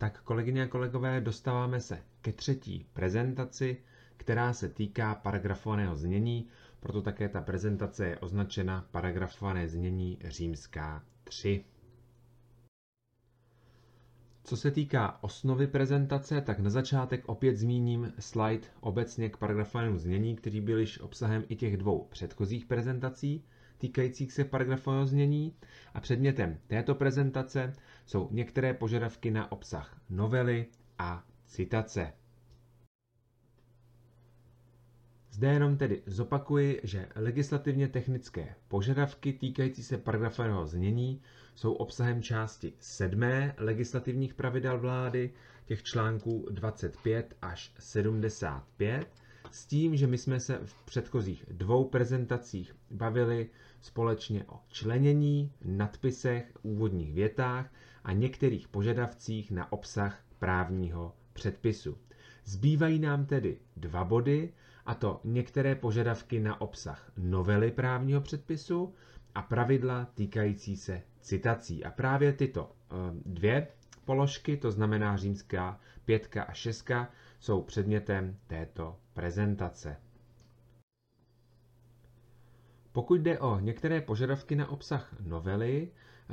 tak kolegyně a kolegové, dostáváme se ke třetí prezentaci, která se týká paragrafovaného znění, proto také ta prezentace je označena paragrafované znění římská 3. Co se týká osnovy prezentace, tak na začátek opět zmíním slide obecně k paragrafovanému znění, který byl již obsahem i těch dvou předchozích prezentací týkajících se paragrafového znění a předmětem této prezentace jsou některé požadavky na obsah novely a citace. Zde jenom tedy zopakuji, že legislativně technické požadavky týkající se paragrafového znění jsou obsahem části 7. legislativních pravidel vlády, těch článků 25 až 75, s tím, že my jsme se v předchozích dvou prezentacích bavili společně o členění, nadpisech, úvodních větách a některých požadavcích na obsah právního předpisu. Zbývají nám tedy dva body, a to některé požadavky na obsah novely právního předpisu a pravidla týkající se citací. A právě tyto eh, dvě položky, to znamená římská pětka a šestka, jsou předmětem této prezentace. Pokud jde o některé požadavky na obsah novely,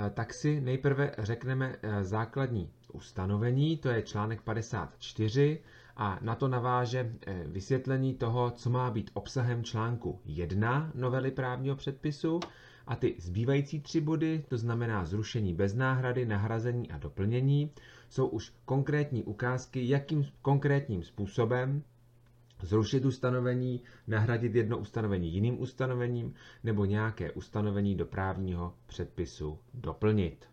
eh, tak si nejprve řekneme eh, základní ustanovení, to je článek 54 a na to naváže eh, vysvětlení toho, co má být obsahem článku 1 novely právního předpisu a ty zbývající tři body, to znamená zrušení bez náhrady, nahrazení a doplnění, jsou už konkrétní ukázky, jakým konkrétním způsobem zrušit ustanovení, nahradit jedno ustanovení jiným ustanovením nebo nějaké ustanovení do právního předpisu doplnit.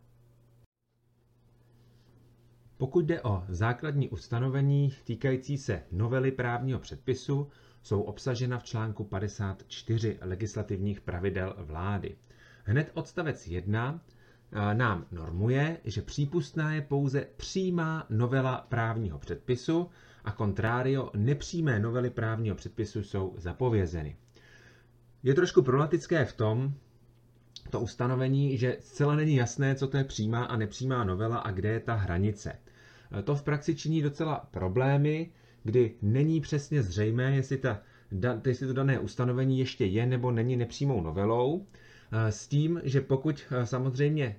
Pokud jde o základní ustanovení týkající se novely právního předpisu, jsou obsažena v článku 54 legislativních pravidel vlády. Hned odstavec 1 eh, nám normuje, že přípustná je pouze přímá novela právního předpisu a contrario nepřímé novely právního předpisu jsou zapovězeny. Je trošku problematické v tom, to ustanovení, že zcela není jasné, co to je přímá a nepřímá novela a kde je ta hranice. To v praxi činí docela problémy, kdy není přesně zřejmé, jestli, ta, jestli to dané ustanovení ještě je nebo není nepřímou novelou, s tím, že pokud samozřejmě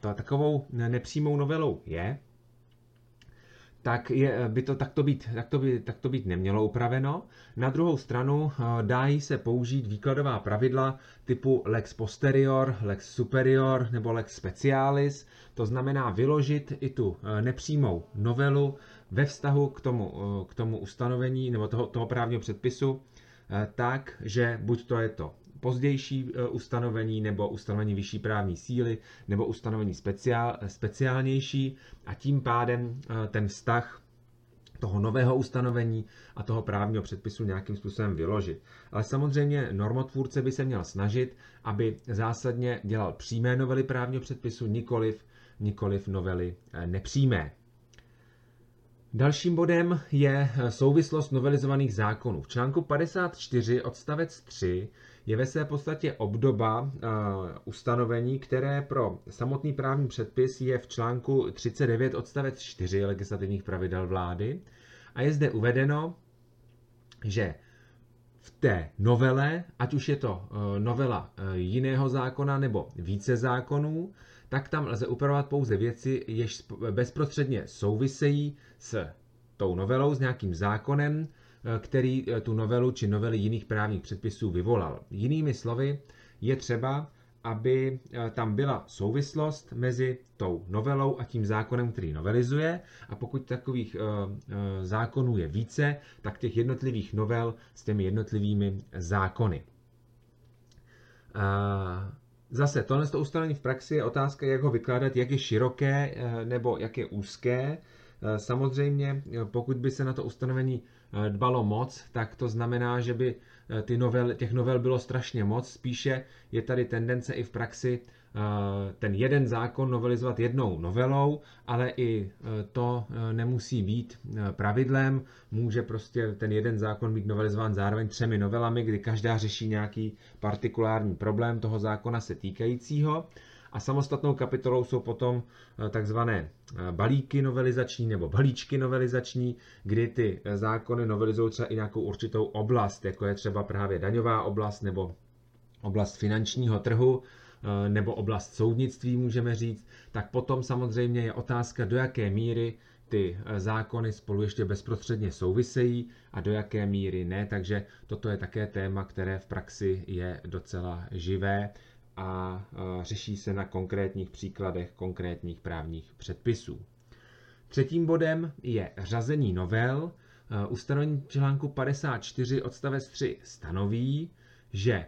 to takovou nepřímou novelou je, tak je, by to takto být, takto by, takto být nemělo upraveno. Na druhou stranu dají se použít výkladová pravidla typu lex posterior, lex superior nebo lex specialis, to znamená vyložit i tu nepřímou novelu ve vztahu k tomu, k tomu ustanovení nebo toho, toho právního předpisu, tak, že buď to je to pozdější e, ustanovení nebo ustanovení vyšší právní síly nebo ustanovení speciál, speciálnější a tím pádem e, ten vztah toho nového ustanovení a toho právního předpisu nějakým způsobem vyložit. Ale samozřejmě normotvůrce by se měl snažit, aby zásadně dělal přímé novely právního předpisu, nikoliv, nikoliv novely nepřímé. Dalším bodem je souvislost novelizovaných zákonů. V článku 54 odstavec 3 je ve své podstatě obdoba uh, ustanovení, které pro samotný právní předpis je v článku 39 odstavec 4 legislativních pravidel vlády. A je zde uvedeno, že v té novele, ať už je to uh, novela uh, jiného zákona nebo více zákonů, tak tam lze upravovat pouze věci, jež bezprostředně souvisejí s tou novelou, s nějakým zákonem, Eh, který eh, tu novelu či novely jiných právních předpisů vyvolal. Jinými slovy, je třeba, aby eh, tam byla souvislost mezi tou novelou a tím zákonem, který novelizuje. A pokud takových zákonů je více, tak těch jednotlivých novel s těmi jednotlivými zákony. Zase, tohle to ustanovení v praxi je otázka, jak ho vykládat, jak je široké nebo jak je úzké. Samozřejmě, pokud by se na to ustanovení Eh, dbalo moc, tak to znamená, že by eh, ty novel, těch novel bylo strašně moc. Spíše je tady tendence i v praxi eh, ten jeden zákon novelizovat jednou novelou, ale i to nemusí být pravidlem. Může prostě ten jeden zákon být novelizován zároveň třemi novelami, kdy každá řeší nějaký partikulární problém toho zákona se týkajícího. A samostatnou kapitolou jsou potom eh, takzvané eh, balíky novelizační nebo balíčky novelizační, kdy ty eh, zákony novelizují třeba i nějakou určitou oblast, jako je třeba právě daňová oblast nebo oblast finančního trhu, nebo oblast soudnictví, můžeme říct, tak potom samozřejmě je otázka, do jaké míry ty zákony spolu ještě bezprostředně souvisejí a do jaké míry ne. Takže toto je také téma, které v praxi je docela živé a řeší se na konkrétních příkladech konkrétních právních předpisů. Třetím bodem je řazení novel. Ustanovení článku 54 odstavec 3 stanoví, že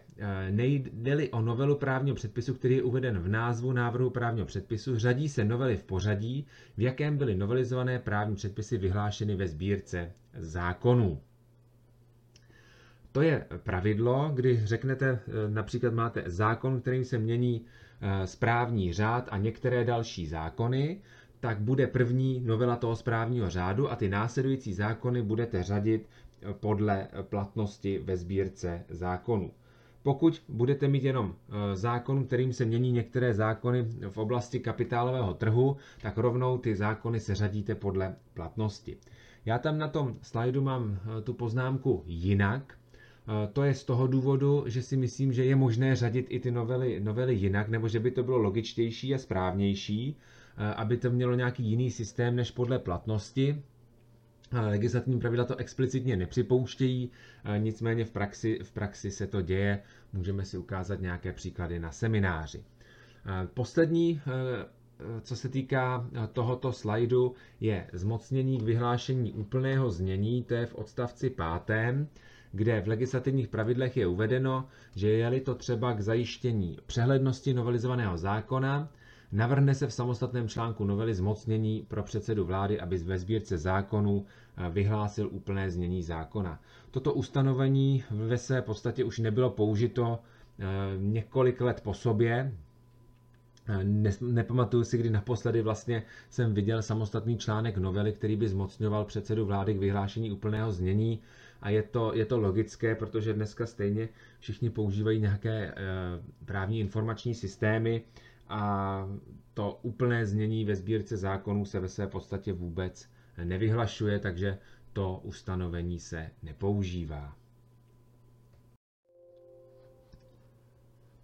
nejde-li o novelu právního předpisu, který je uveden v názvu návrhu právního předpisu, řadí se novely v pořadí, v jakém byly novelizované právní předpisy vyhlášeny ve sbírce zákonů. To je pravidlo, kdy řeknete, eh, například máte zákon, kterým se mění eh, správní řád a některé další zákony, tak bude první novela toho správního řádu a ty následující zákony budete řadit eh, podle platnosti ve sbírce zákonů. Pokud budete mít jenom zákon, kterým se mění některé zákony v oblasti kapitálového trhu, tak rovnou ty zákony se řadíte podle platnosti. Já tam na tom slajdu mám tu poznámku jinak, to je z toho důvodu, že si myslím, že je možné řadit i ty novely, novely jinak, nebo že by to bylo logičtější a správnější, aby to mělo nějaký jiný systém než podle platnosti. Legislativní pravidla to explicitně nepřipouštějí, nicméně v praxi, v praxi se to děje. Můžeme si ukázat nějaké příklady na semináři. Poslední, co se týká tohoto slajdu, je zmocnění k vyhlášení úplného znění, to je v odstavci pátém kde v legislativních pravidlech je uvedeno, že je-li to třeba k zajištění přehlednosti novelizovaného zákona, navrhne se v samostatném článku novely zmocnění pro předsedu vlády, aby ve sbírce zákonů eh, vyhlásil úplné znění zákona. Toto ustanovení ve své podstatě už nebylo použito eh, několik let po sobě, eh, ne, nepamatuju si, kdy naposledy vlastně jsem viděl samostatný článek novely, který by zmocňoval předsedu vlády k vyhlášení úplného znění a je to, je to logické, protože dneska stejně všichni používají nějaké e, právní informační systémy a to úplné znění ve sbírce zákonů se ve své podstatě vůbec nevyhlašuje, takže to ustanovení se nepoužívá.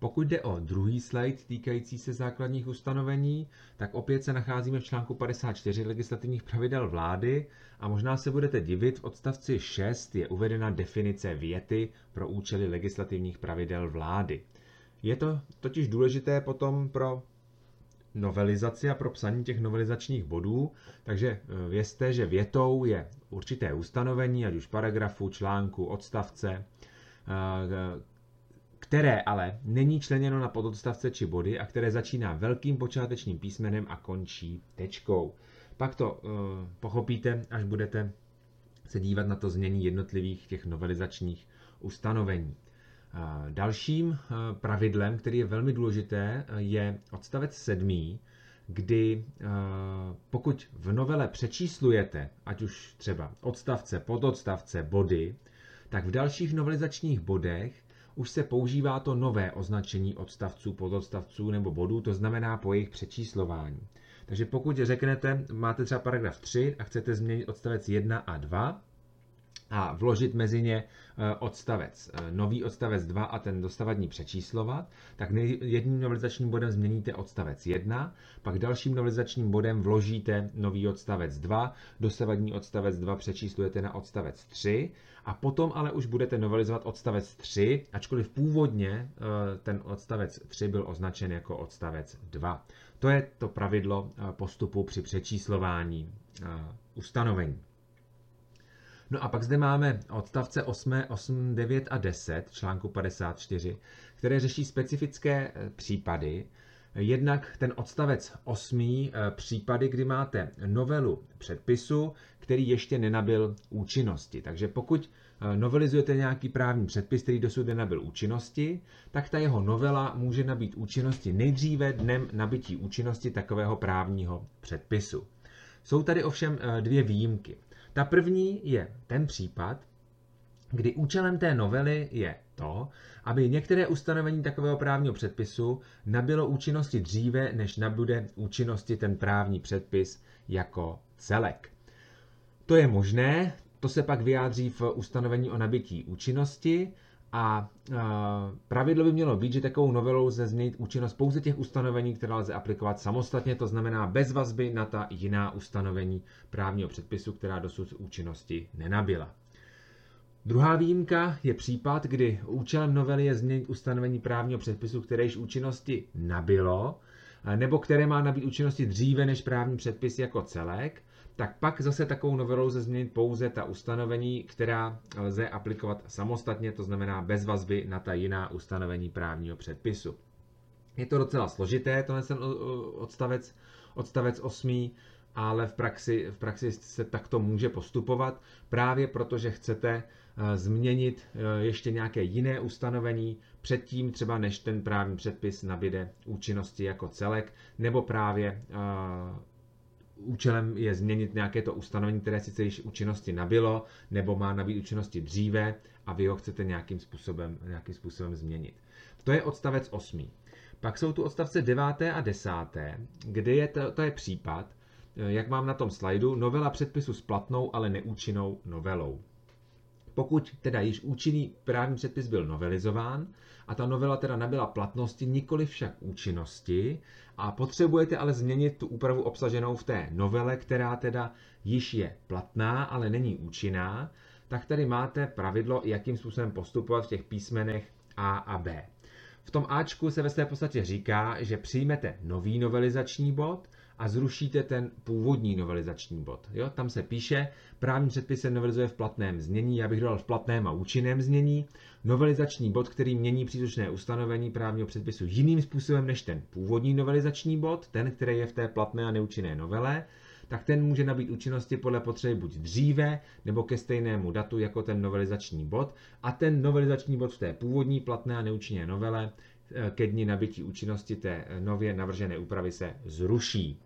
Pokud jde o druhý slide týkající se základních ustanovení, tak opět se nacházíme v článku 54 legislativních pravidel vlády a možná se budete divit, v odstavci 6 je uvedena definice věty pro účely legislativních pravidel vlády. Je to totiž důležité potom pro novelizaci a pro psaní těch novelizačních bodů, takže eh, vězte, že větou je určité ustanovení, ať už paragrafu, článku, odstavce, eh, které ale není členěno na pododstavce či body a které začíná velkým počátečním písmenem a končí tečkou. Pak to uh, pochopíte, až budete se dívat na to změní jednotlivých těch novelizačních ustanovení. Dalším uh, pravidlem, který je velmi důležité, je odstavec 7, kdy pokud v novele přečíslujete, ať už třeba odstavce, pododstavce, body, tak v dalších novelizačních bodech už se používá to nové označení odstavců, pododstavců nebo bodů, to znamená po jejich přečíslování. Takže pokud řeknete, máte třeba paragraf 3 a chcete změnit odstavec 1 a 2, a vložit mezi ně eh, odstavec, eh, nový odstavec 2 a ten dostavadní přečíslovat, tak jedním novelizačním bodem změníte odstavec 1, pak dalším novelizačním bodem vložíte nový odstavec 2, dosavadní odstavec 2 přečíslujete na odstavec 3 a potom ale už budete novelizovat odstavec 3, ačkoliv původně eh, ten odstavec 3 byl označen jako odstavec 2. To je to pravidlo postupu při přečíslování ustanovení. No a pak zde máme odstavce 8, 8, 9 a 10 článku 54, které řeší specifické eh, případy. Jednak ten odstavec 8. Eh, případy, kdy máte novelu předpisu, který ještě nenabil účinnosti. Takže pokud eh, novelizujete nějaký právní předpis, který dosud nenabil účinnosti, tak ta jeho novela může nabít účinnosti nejdříve dnem nabití účinnosti takového právního předpisu. Jsou tady ovšem dvě výjimky. Ta první je ten případ, kdy účelem té novely je to, aby některé ustanovení takového právního předpisu nabylo účinnosti dříve, než nabude účinnosti ten právní předpis jako celek. To je možné, to se pak vyjádří v ustanovení o nabití účinnosti a pravidlo by mělo být, že takovou novelou lze změnit účinnost pouze těch ustanovení, která lze aplikovat samostatně, to znamená bez vazby na ta jiná ustanovení právního předpisu, která dosud účinnosti nenabyla. Druhá výjimka je případ, kdy účelem novely je změnit ustanovení právního předpisu, které již účinnosti nabilo, nebo které má nabít účinnosti dříve než právní předpis jako celek, tak pak zase takovou novelou lze změnit pouze ta ustanovení, která lze aplikovat samostatně, to znamená bez vazby na ta jiná ustanovení právního předpisu. Je to docela složité, to ten odstavec, odstavec 8, ale v praxi, v praxi se takto může postupovat, právě protože chcete změnit eh, ještě nějaké jiné ustanovení předtím, třeba než ten právní předpis nabide účinnosti jako celek, nebo právě eh, účelem je změnit nějaké to ustanovení, které sice již účinnosti nabilo, nebo má nabít účinnosti dříve a vy ho chcete nějakým způsobem, nějakým způsobem změnit. To je odstavec 8. Pak jsou tu odstavce 9. a 10., kde je to, to je případ, jak mám na tom slajdu, novela předpisu s platnou, ale neúčinnou novelou. Pokud teda již účinný právní předpis byl novelizován a ta novela teda nabyla platnosti, nikoli však účinnosti, a potřebujete ale změnit tu úpravu obsaženou v té novele, která teda již je platná, ale není účinná, tak tady máte pravidlo, jakým způsobem postupovat v těch písmenech A a B. V tom Ačku se ve své podstatě říká, že přijmete nový novelizační bod a zrušíte ten původní novelizační bod. Jo? Tam se píše, právní předpis se novelizuje v platném znění, já bych dodal v platném a účinném znění, novelizační bod, který mění příslušné ustanovení právního předpisu jiným způsobem než ten původní novelizační bod, ten, který je v té platné a neúčinné novele, tak ten může nabít účinnosti podle potřeby buď dříve nebo ke stejnému datu jako ten novelizační bod a ten novelizační bod v té původní platné a neúčinné novele ke dni nabití účinnosti té nově navržené úpravy se zruší.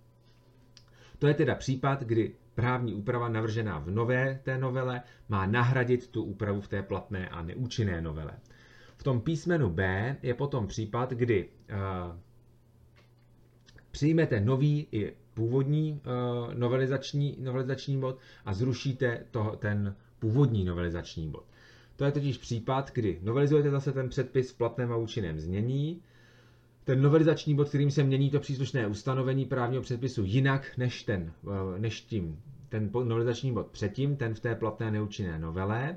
To je teda případ, kdy právní úprava navržená v nové té novele má nahradit tu úpravu v té platné a neúčinné novele. V tom písmenu B je potom případ, kdy uh, přijmete nový i původní uh, novelizační, novelizační bod a zrušíte to, ten původní novelizační bod. To je totiž případ, kdy novelizujete zase ten předpis v platném a účinném znění, ten novelizační bod, kterým se mění to příslušné ustanovení právního předpisu jinak než, ten, eh, než tím, ten novelizační bod předtím, ten v té platné neúčinné novele.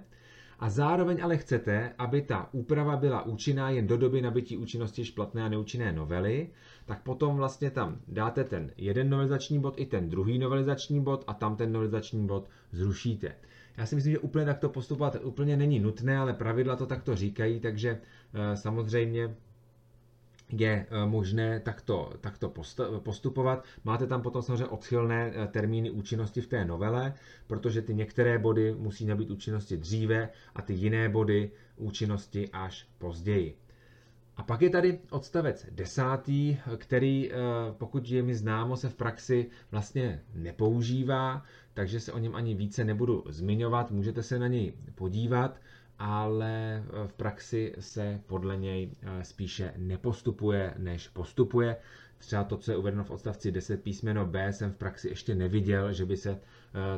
A zároveň ale chcete, aby ta úprava byla účinná jen do doby nabití účinnosti již platné a neúčinné novely, tak potom vlastně tam dáte ten jeden novelizační bod i ten druhý novelizační bod a tam ten novelizační bod zrušíte. Já si myslím, že úplně takto postupovat úplně není nutné, ale pravidla to takto říkají, takže eh, samozřejmě je eh, možné takto, takto postupovat. Máte tam potom samozřejmě odchylné eh, termíny účinnosti v té novele, protože ty některé body musí nabít účinnosti dříve a ty jiné body účinnosti až později. A pak je tady odstavec desátý, který, eh, pokud je mi známo, se v praxi vlastně nepoužívá, takže se o něm ani více nebudu zmiňovat, můžete se na něj podívat ale eh, v praxi se podle něj eh, spíše nepostupuje, než postupuje. Třeba to, co je uvedeno v odstavci 10 písmeno B, jsem v praxi ještě neviděl, že by se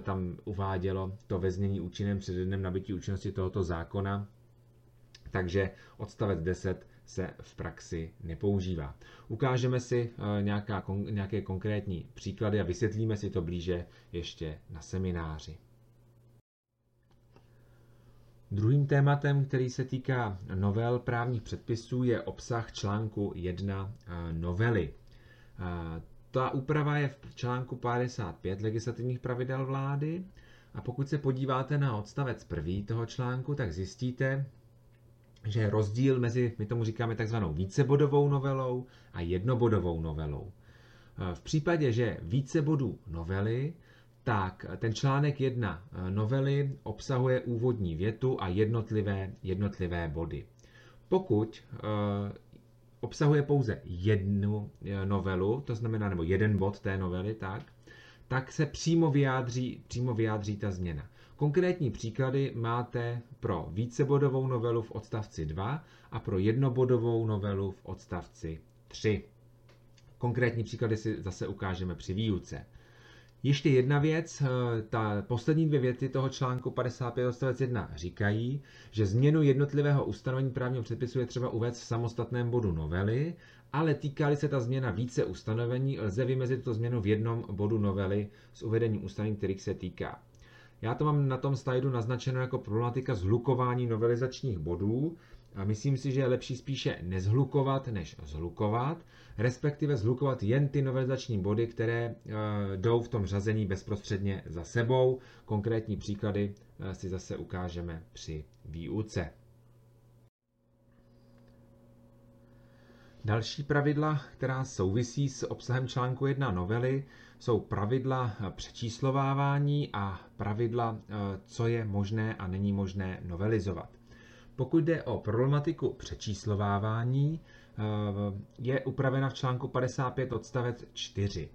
tam uvádělo to ve znění účinném před dnem nabití účinnosti tohoto zákona. Takže odstavec 10 se v praxi nepoužívá. Ukážeme si nějaká, nějaké konkrétní příklady a vysvětlíme si to blíže ještě na semináři. Druhým tématem, který se týká novel právních předpisů, je obsah článku 1 eh, novely. Eh, ta úprava je v článku 55 legislativních pravidel vlády a pokud se podíváte na odstavec první toho článku, tak zjistíte, že je rozdíl mezi, my tomu říkáme takzvanou vícebodovou novelou a jednobodovou novelou. Eh, v případě, že více bodů novely tak ten článek 1 eh, novely obsahuje úvodní větu a jednotlivé, jednotlivé body. Pokud uh, obsahuje pouze jednu eh, novelu, to znamená, nebo jeden bod té novely, tak, tak se přímo vyjádří, přímo vyjádří ta změna. Konkrétní příklady máte pro vícebodovou novelu v odstavci 2 a pro jednobodovou novelu v odstavci 3. Konkrétní příklady si zase ukážeme při výuce. Ještě jedna věc, eh, ta poslední dvě věty toho článku 55 odstavec 1 říkají, že změnu jednotlivého ustanovení právního předpisu je třeba uvést v samostatném bodu novely, ale týkali se ta změna více ustanovení, lze vymezit to změnu v jednom bodu novely s uvedením ustanovení, kterých se týká. Já to mám na tom slajdu naznačeno jako problematika zhlukování novelizačních bodů. A myslím si, že je lepší spíše nezhlukovat, než zhlukovat, respektive zhlukovat jen ty novelizační body, které e, jdou v tom řazení bezprostředně za sebou. Konkrétní příklady e, si zase ukážeme při výuce. Další pravidla, která souvisí s obsahem článku 1 novely, jsou pravidla přečíslovávání a pravidla, eh, co je možné a není možné novelizovat. Pokud jde o problematiku přečíslovávání, eh, je upravena v článku 55 odstavec 4.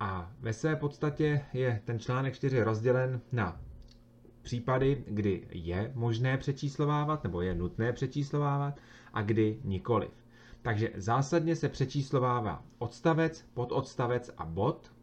A ve své podstatě je ten článek 4 rozdělen na případy, kdy je možné přečíslovávat nebo je nutné přečíslovávat a kdy nikoliv. Takže zásadně se přečíslovává odstavec, pododstavec a bod.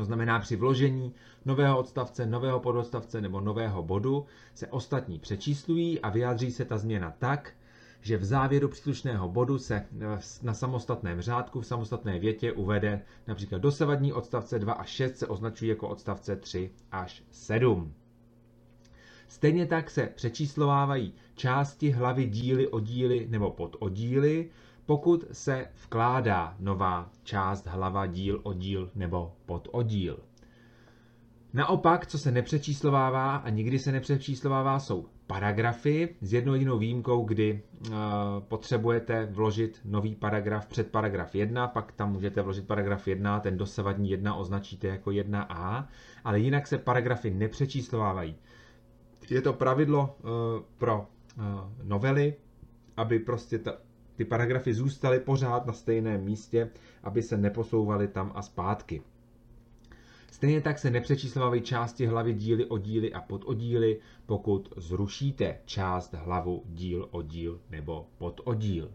To znamená při vložení nového odstavce, nového pododstavce nebo nového bodu se ostatní přečíslují a vyjádří se ta změna tak, že v závěru příslušného bodu se eh, na samostatném řádku v samostatné větě uvede například dosavadní odstavce 2 až 6 se označují jako odstavce 3 až 7. Stejně tak se přečíslovávají části, hlavy, díly, oddíly nebo pododdíly, pokud se vkládá nová část, hlava, díl, oddíl nebo pododdíl. Naopak, co se nepřečíslovává a nikdy se nepřečíslovává, jsou paragrafy s jednou jedinou výjimkou, kdy uh, potřebujete vložit nový paragraf před paragraf 1, pak tam můžete vložit paragraf 1, ten dosavadní 1 označíte jako 1a, ale jinak se paragrafy nepřečíslovávají. Je to pravidlo uh, pro uh, novely, aby prostě ta, ty paragrafy zůstaly pořád na stejném místě, aby se neposouvaly tam a zpátky. Stejně tak se nepřečíslovávají části hlavy, díly, oddíly a pododdíly, pokud zrušíte část hlavu, díl, oddíl nebo pododdíl.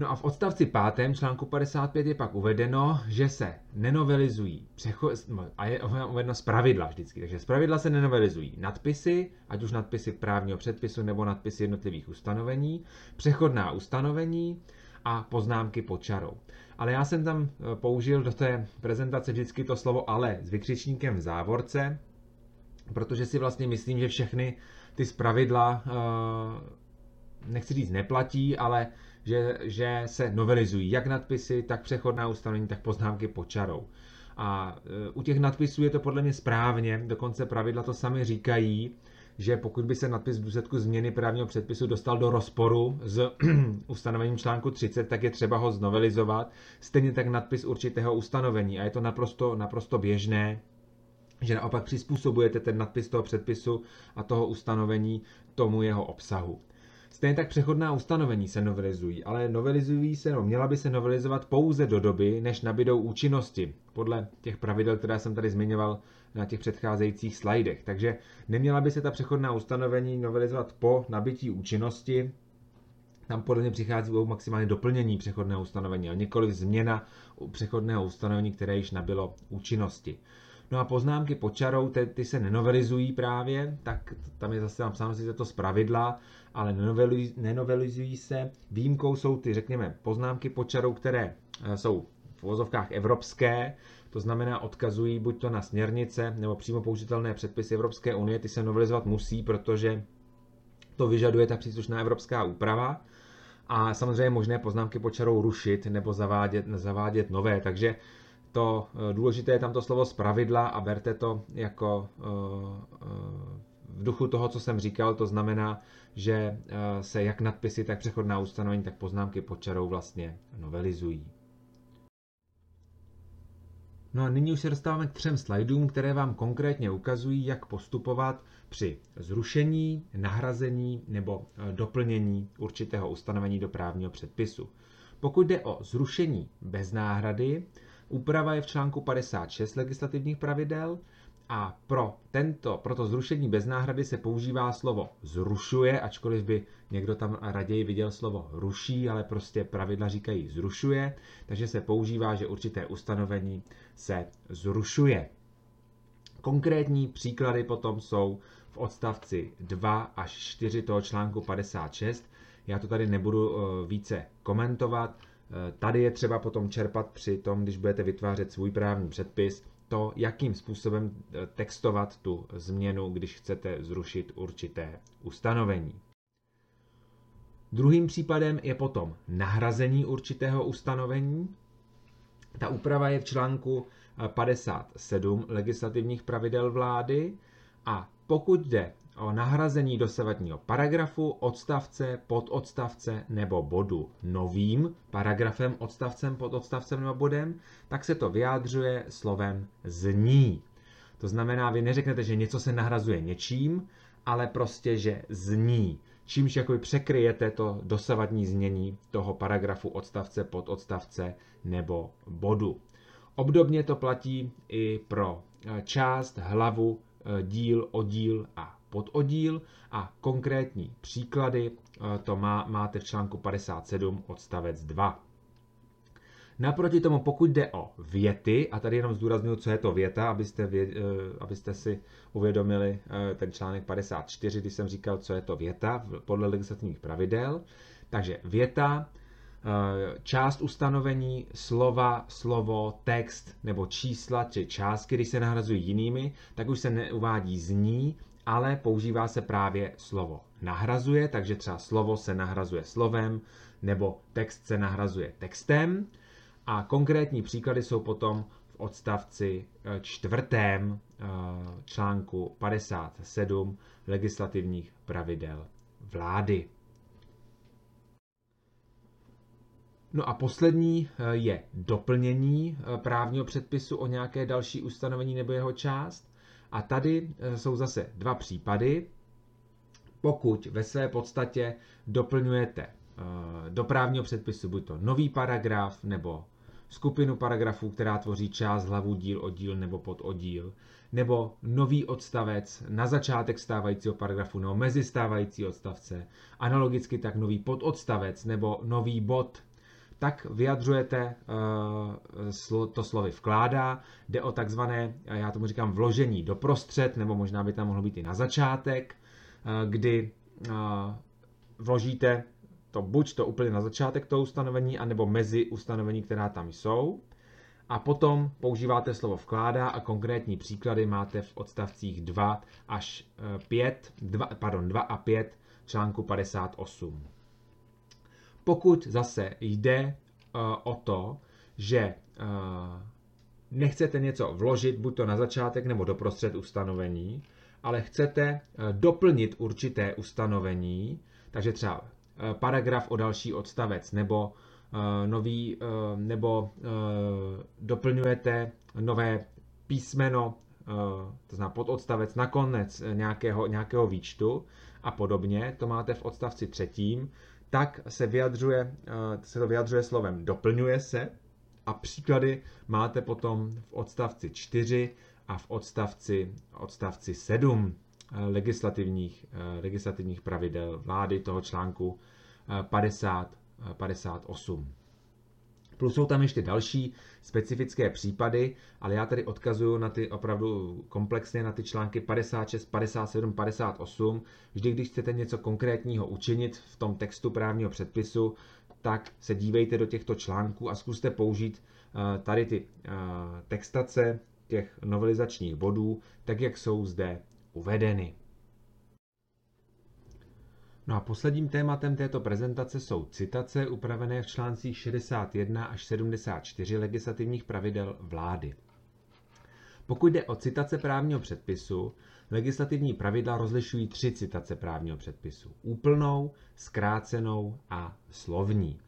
No a v odstavci 5. článku 55 je pak uvedeno, že se nenovelizují přecho- a je uvedeno z pravidla vždycky, takže z pravidla se nenovelizují nadpisy, ať už nadpisy právního předpisu nebo nadpisy jednotlivých ustanovení, přechodná ustanovení a poznámky pod čarou. Ale já jsem tam e, použil do té prezentace vždycky to slovo ale s vykřičníkem v závorce, protože si vlastně myslím, že všechny ty zpravidla, e, nechci říct neplatí, ale že, že se novelizují jak nadpisy, tak přechodná ustanovení, tak poznámky pod čarou. A e, u těch nadpisů je to podle mě správně, dokonce pravidla to sami říkají, že pokud by se nadpis v důsledku změny právního předpisu dostal do rozporu s ustanovením článku 30, tak je třeba ho znovelizovat. Stejně tak nadpis určitého ustanovení a je to naprosto, naprosto běžné, že naopak přizpůsobujete ten nadpis toho předpisu a toho ustanovení tomu jeho obsahu. Stejně tak přechodná ustanovení se novelizují, ale novelizují se, no, měla by se novelizovat pouze do doby, než nabidou účinnosti, podle těch pravidel, které jsem tady zmiňoval na těch předcházejících slajdech. Takže neměla by se ta přechodná ustanovení novelizovat po nabití účinnosti, tam podle mě přichází maximálně doplnění přechodného ustanovení, ale nikoli změna přechodného ustanovení, které již nabilo účinnosti. No a poznámky pod čarou, ty, ty se nenovelizují právě, tak tam je zase napsáno si to z pravidla, ale nenovelizují, nenovelizují se. Výjimkou jsou ty, řekněme, poznámky pod čarou, které eh, jsou v vozovkách evropské, to znamená odkazují buď to na směrnice nebo přímo použitelné předpisy Evropské unie, ty se novelizovat musí, protože to vyžaduje ta příslušná evropská úprava. A samozřejmě možné poznámky pod čarou rušit nebo zavádět, zavádět nové, takže to eh, důležité je tam to slovo pravidla a berte to jako eh, eh, v duchu toho, co jsem říkal, to znamená, že se jak nadpisy, tak přechodná ustanovení, tak poznámky pod čarou vlastně novelizují. No a nyní už se dostáváme k třem slajdům, které vám konkrétně ukazují, jak postupovat při zrušení, nahrazení nebo doplnění určitého ustanovení do právního předpisu. Pokud jde o zrušení bez náhrady, Úprava je v článku 56 legislativních pravidel A pro tento, pro to zrušení bez náhrady se používá slovo zrušuje, ačkoliv by někdo tam raději viděl slovo ruší, ale prostě pravidla říkají zrušuje, takže se používá, že určité ustanovení se zrušuje. Konkrétní příklady potom jsou v odstavci 2 až 4 toho článku 56. Já to tady nebudu eh, více komentovat. Eh, tady je třeba potom čerpat při tom, když budete vytvářet svůj právní předpis, to, jakým způsobem eh, textovat tu změnu, když chcete zrušit určité ustanovení. Druhým případem je potom nahrazení určitého ustanovení. Ta úprava je v článku 57 legislativních pravidel vlády a pokud jde o nahrazení dosavadního paragrafu, odstavce, pododstavce nebo bodu novým paragrafem, odstavcem, pododstavcem nebo bodem, tak se to vyjádřuje slovem zní. To znamená, vy neřeknete, že něco se nahrazuje něčím, ale prostě, že zní. Čímž jakoby překryjete to dosavadní znění toho paragrafu, odstavce, pododstavce nebo bodu. Obdobně to platí i pro eh, část, hlavu, eh, díl, oddíl a pododíl a konkrétní příklady eh, to má, máte v článku 57 odstavec 2. Naproti tomu, pokud jde o věty, a tady jenom zdůraznuju, co je to věta, abyste, vě, abyste si uvědomili ten článek 54, když jsem říkal, co je to věta podle legislativních pravidel. Takže věta Eh, část ustanovení, slova, slovo, text nebo čísla či částky, když se nahrazují jinými, tak už se neuvádí zní, ale používá se právě slovo nahrazuje, takže třeba slovo se nahrazuje slovem nebo text se nahrazuje textem. A konkrétní příklady jsou potom v odstavci eh, čtvrtém eh, článku 57 legislativních pravidel vlády. No a poslední eh, je doplnění právního předpisu o nějaké další ustanovení nebo jeho část. A tady eh, jsou zase dva případy. Pokud ve své podstatě doplňujete do právního předpisu buď to nový paragraf nebo skupinu paragrafů, která tvoří část, hlavu, díl, oddíl nebo pododdíl, nebo nový odstavec na začátek stávajícího paragrafu nebo mezi stávající odstavce, analogicky tak nový pododstavec nebo nový bod tak vyjadřujete uh, to slovy vkládá. Jde o takzvané, já tomu říkám, vložení doprostřed, nebo možná by tam mohlo být i na začátek, uh, kdy uh, vložíte to buď to úplně na začátek toho ustanovení, anebo mezi ustanovení, která tam jsou. A potom používáte slovo vkládá a konkrétní příklady máte v odstavcích 2 až 5, 2, pardon, 2 a 5 článku 58. Pokud zase jde uh, o to, že uh, nechcete něco vložit buď to na začátek nebo doprostřed ustanovení, ale chcete uh, doplnit určité ustanovení, takže třeba paragraf o další odstavec nebo nový, nebo doplňujete nové písmeno, to znamená pododstavec na konec nějakého, nějakého výčtu a podobně, to máte v odstavci třetím, tak se, vyjadřuje, eh, se to vyjadřuje slovem doplňuje se a příklady máte potom v odstavci 4 a v odstavci, odstavci 7 eh, legislativních, eh, legislativních pravidel vlády toho článku 50, 58. Plus jsou tam ještě další specifické případy, ale já tady odkazuju na ty opravdu komplexně na ty články 56, 57, 58. Vždy, když chcete něco konkrétního učinit v tom textu právního předpisu, tak se dívejte do těchto článků a zkuste použít eh, tady ty eh, textace těch novelizačních bodů, tak jak jsou zde uvedeny. No a posledním tématem této prezentace jsou citace upravené v článcích 61 až 74 legislativních pravidel vlády. Pokud jde o citace právního předpisu, legislativní pravidla rozlišují tři citace právního předpisu. Úplnou, zkrácenou a slovní.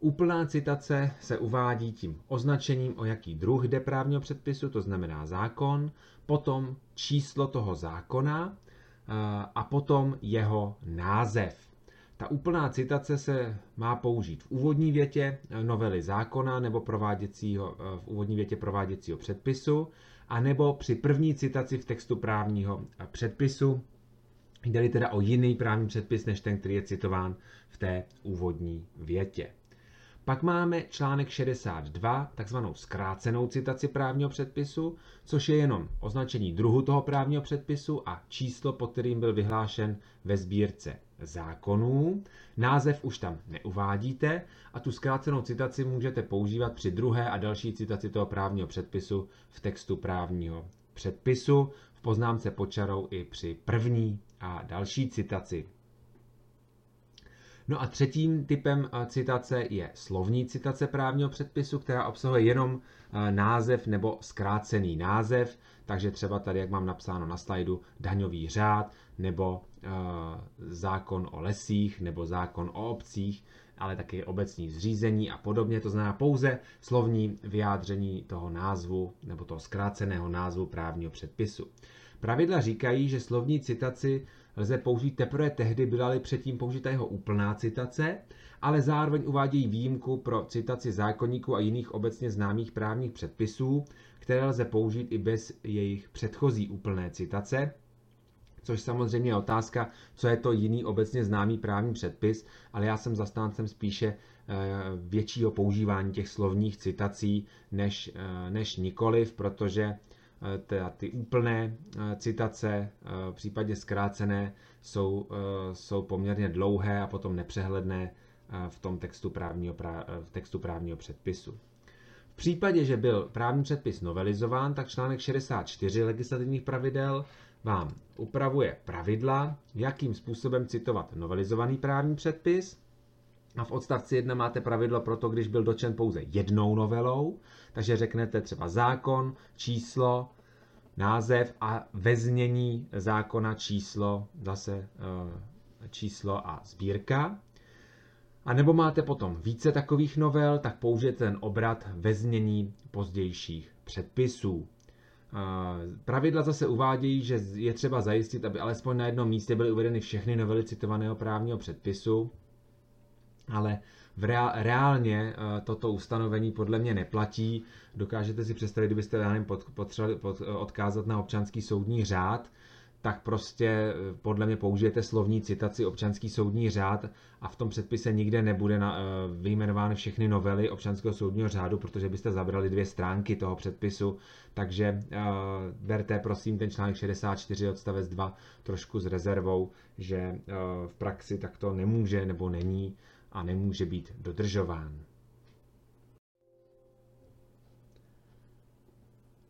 Úplná citace se uvádí tím označením, o jaký druh jde právního předpisu, to znamená zákon, potom číslo toho zákona a potom jeho název. Ta úplná citace se má použít v úvodní větě novely zákona nebo prováděcího, v úvodní větě prováděcího předpisu anebo při první citaci v textu právního předpisu, jde teda o jiný právní předpis než ten, který je citován v té úvodní větě. Pak máme článek 62, takzvanou zkrácenou citaci právního předpisu, což je jenom označení druhu toho právního předpisu a číslo, pod kterým byl vyhlášen ve sbírce zákonů. Název už tam neuvádíte a tu zkrácenou citaci můžete používat při druhé a další citaci toho právního předpisu v textu právního předpisu, v poznámce počarou i při první a další citaci No a třetím typem eh, citace je slovní citace právního předpisu, která obsahuje jenom eh, název nebo zkrácený název, takže třeba tady, jak mám napsáno na slajdu, daňový řád nebo uh, zákon o lesích nebo zákon o obcích, ale taky obecní zřízení a podobně. To znamená pouze slovní vyjádření toho názvu nebo toho zkráceného názvu právního předpisu. Pravidla říkají, že slovní citaci lze použít teprve tehdy, byla-li předtím použita jeho úplná citace, ale zároveň uvádějí výjimku pro citaci zákonníků a jiných obecně známých právních předpisů, které lze použít i bez jejich předchozí úplné citace, což samozřejmě je otázka, co je to jiný obecně známý právní předpis, ale já jsem zastáncem spíše eh, většího používání těch slovních citací než, eh, než nikoliv, protože teda ty úplné eh, citace, eh, případně zkrácené, jsou, jsou poměrně dlouhé a potom nepřehledné v tom textu právního, v textu právního předpisu. V případě, že byl právní předpis novelizován, tak článek 64 legislativních pravidel vám upravuje pravidla, jakým způsobem citovat novelizovaný právní předpis. A v odstavci 1 máte pravidlo pro to, když byl dočen pouze jednou novelou, takže řeknete třeba zákon, číslo, název a ve znění zákona číslo, zase eh, číslo a sbírka. A nebo máte potom více takových novel, tak použijete ten obrat ve znění pozdějších předpisů. Eh, pravidla zase uvádějí, že je třeba zajistit, aby alespoň na jednom místě byly uvedeny všechny novely citovaného právního předpisu, ale v reál, reálně uh, toto ustanovení podle mě neplatí. Dokážete si představit, kdybyste já pod, potřebovali pod, eh, odkázat na občanský soudní řád, tak prostě eh, podle mě použijete slovní citaci občanský soudní řád a v tom předpise nikde nebude na, vyjmenovány všechny novely občanského soudního řádu, protože byste zabrali dvě stránky toho předpisu, takže uh, berte prosím ten článek 64 odstavec 2 trošku s rezervou, že uh, v praxi takto nemůže nebo není a nemůže být dodržován.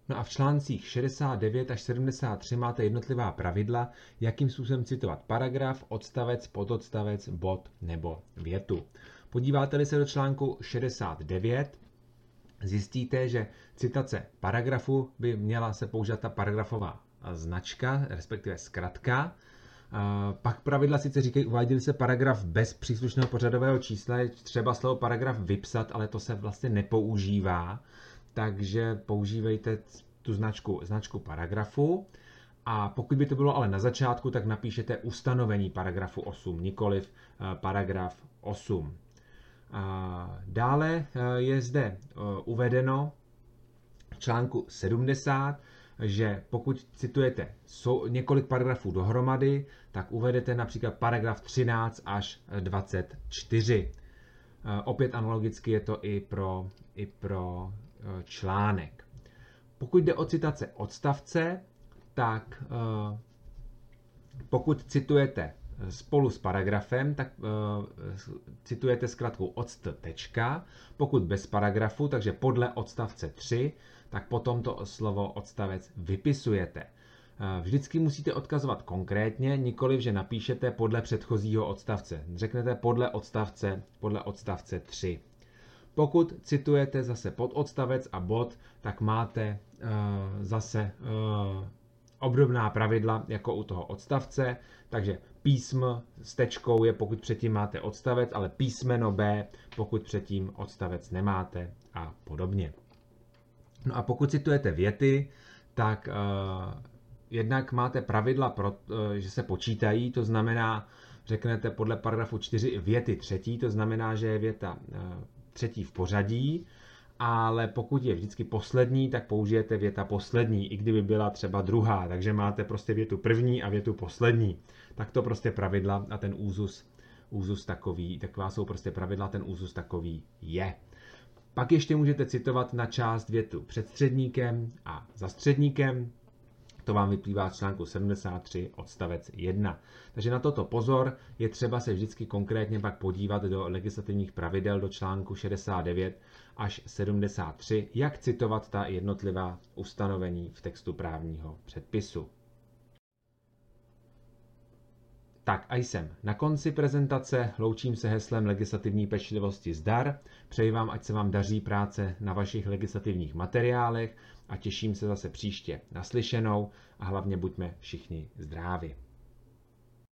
No a v článcích 69 až 73 máte jednotlivá pravidla, jakým způsobem citovat paragraf, odstavec, pododstavec, bod nebo větu. Podíváte-li se do článku 69, zjistíte, že citace paragrafu by měla se použít ta paragrafová značka, respektive zkratka, pak pravidla sice říkají, uváděli se paragraf bez příslušného pořadového čísla, je třeba slovo paragraf vypsat, ale to se vlastně nepoužívá, takže používejte tu značku, značku paragrafu. A pokud by to bylo ale na začátku, tak napíšete ustanovení paragrafu 8, nikoliv eh, paragraf 8. Dále eh, je zde eh, uvedeno v článku 70, že pokud citujete několik paragrafů dohromady, tak uvedete například paragraf 13 až 24. Eh, opět analogicky je to i pro, i pro eh, článek. Pokud jde o citace odstavce, tak eh, pokud citujete spolu s paragrafem, tak citujete zkrátkou odst. Tečka. Pokud bez paragrafu, takže podle odstavce 3, tak potom to slovo odstavec vypisujete. Eh, vždycky musíte odkazovat konkrétně, nikoliv, že napíšete podle předchozího odstavce. Řeknete podle odstavce, podle odstavce 3. Pokud citujete zase pod odstavec a bod, tak máte uh, zase uh, obdobná pravidla jako u toho odstavce, takže písm s tečkou je pokud předtím máte odstavec, ale písmeno B, pokud předtím odstavec nemáte a podobně. No a pokud citujete věty, tak uh, jednak máte pravidla, pro, uh, že se počítají, to znamená, řeknete podle paragrafu 4 věty třetí, to znamená, že je věta uh, třetí v pořadí, ale pokud je vždycky poslední, tak použijete věta poslední, i kdyby byla třeba druhá, takže máte prostě větu první a větu poslední. Tak to prostě pravidla a ten úzus, úzus takový, taková jsou prostě pravidla, ten úzus takový je. Pak ještě můžete citovat na část větu před středníkem a za středníkem, to vám vyplývá z článku 73 odstavec 1. Takže na toto pozor, je třeba se vždycky konkrétně pak podívat do legislativních pravidel do článku 69 až 73, jak citovat ta jednotlivá ustanovení v textu právního předpisu. Tak a jsem na konci prezentace, loučím se heslem legislativní pečlivosti zdar, přeji vám, ať se vám daří práce na vašich legislativních materiálech a těším se zase příště naslyšenou a hlavně buďme všichni zdraví.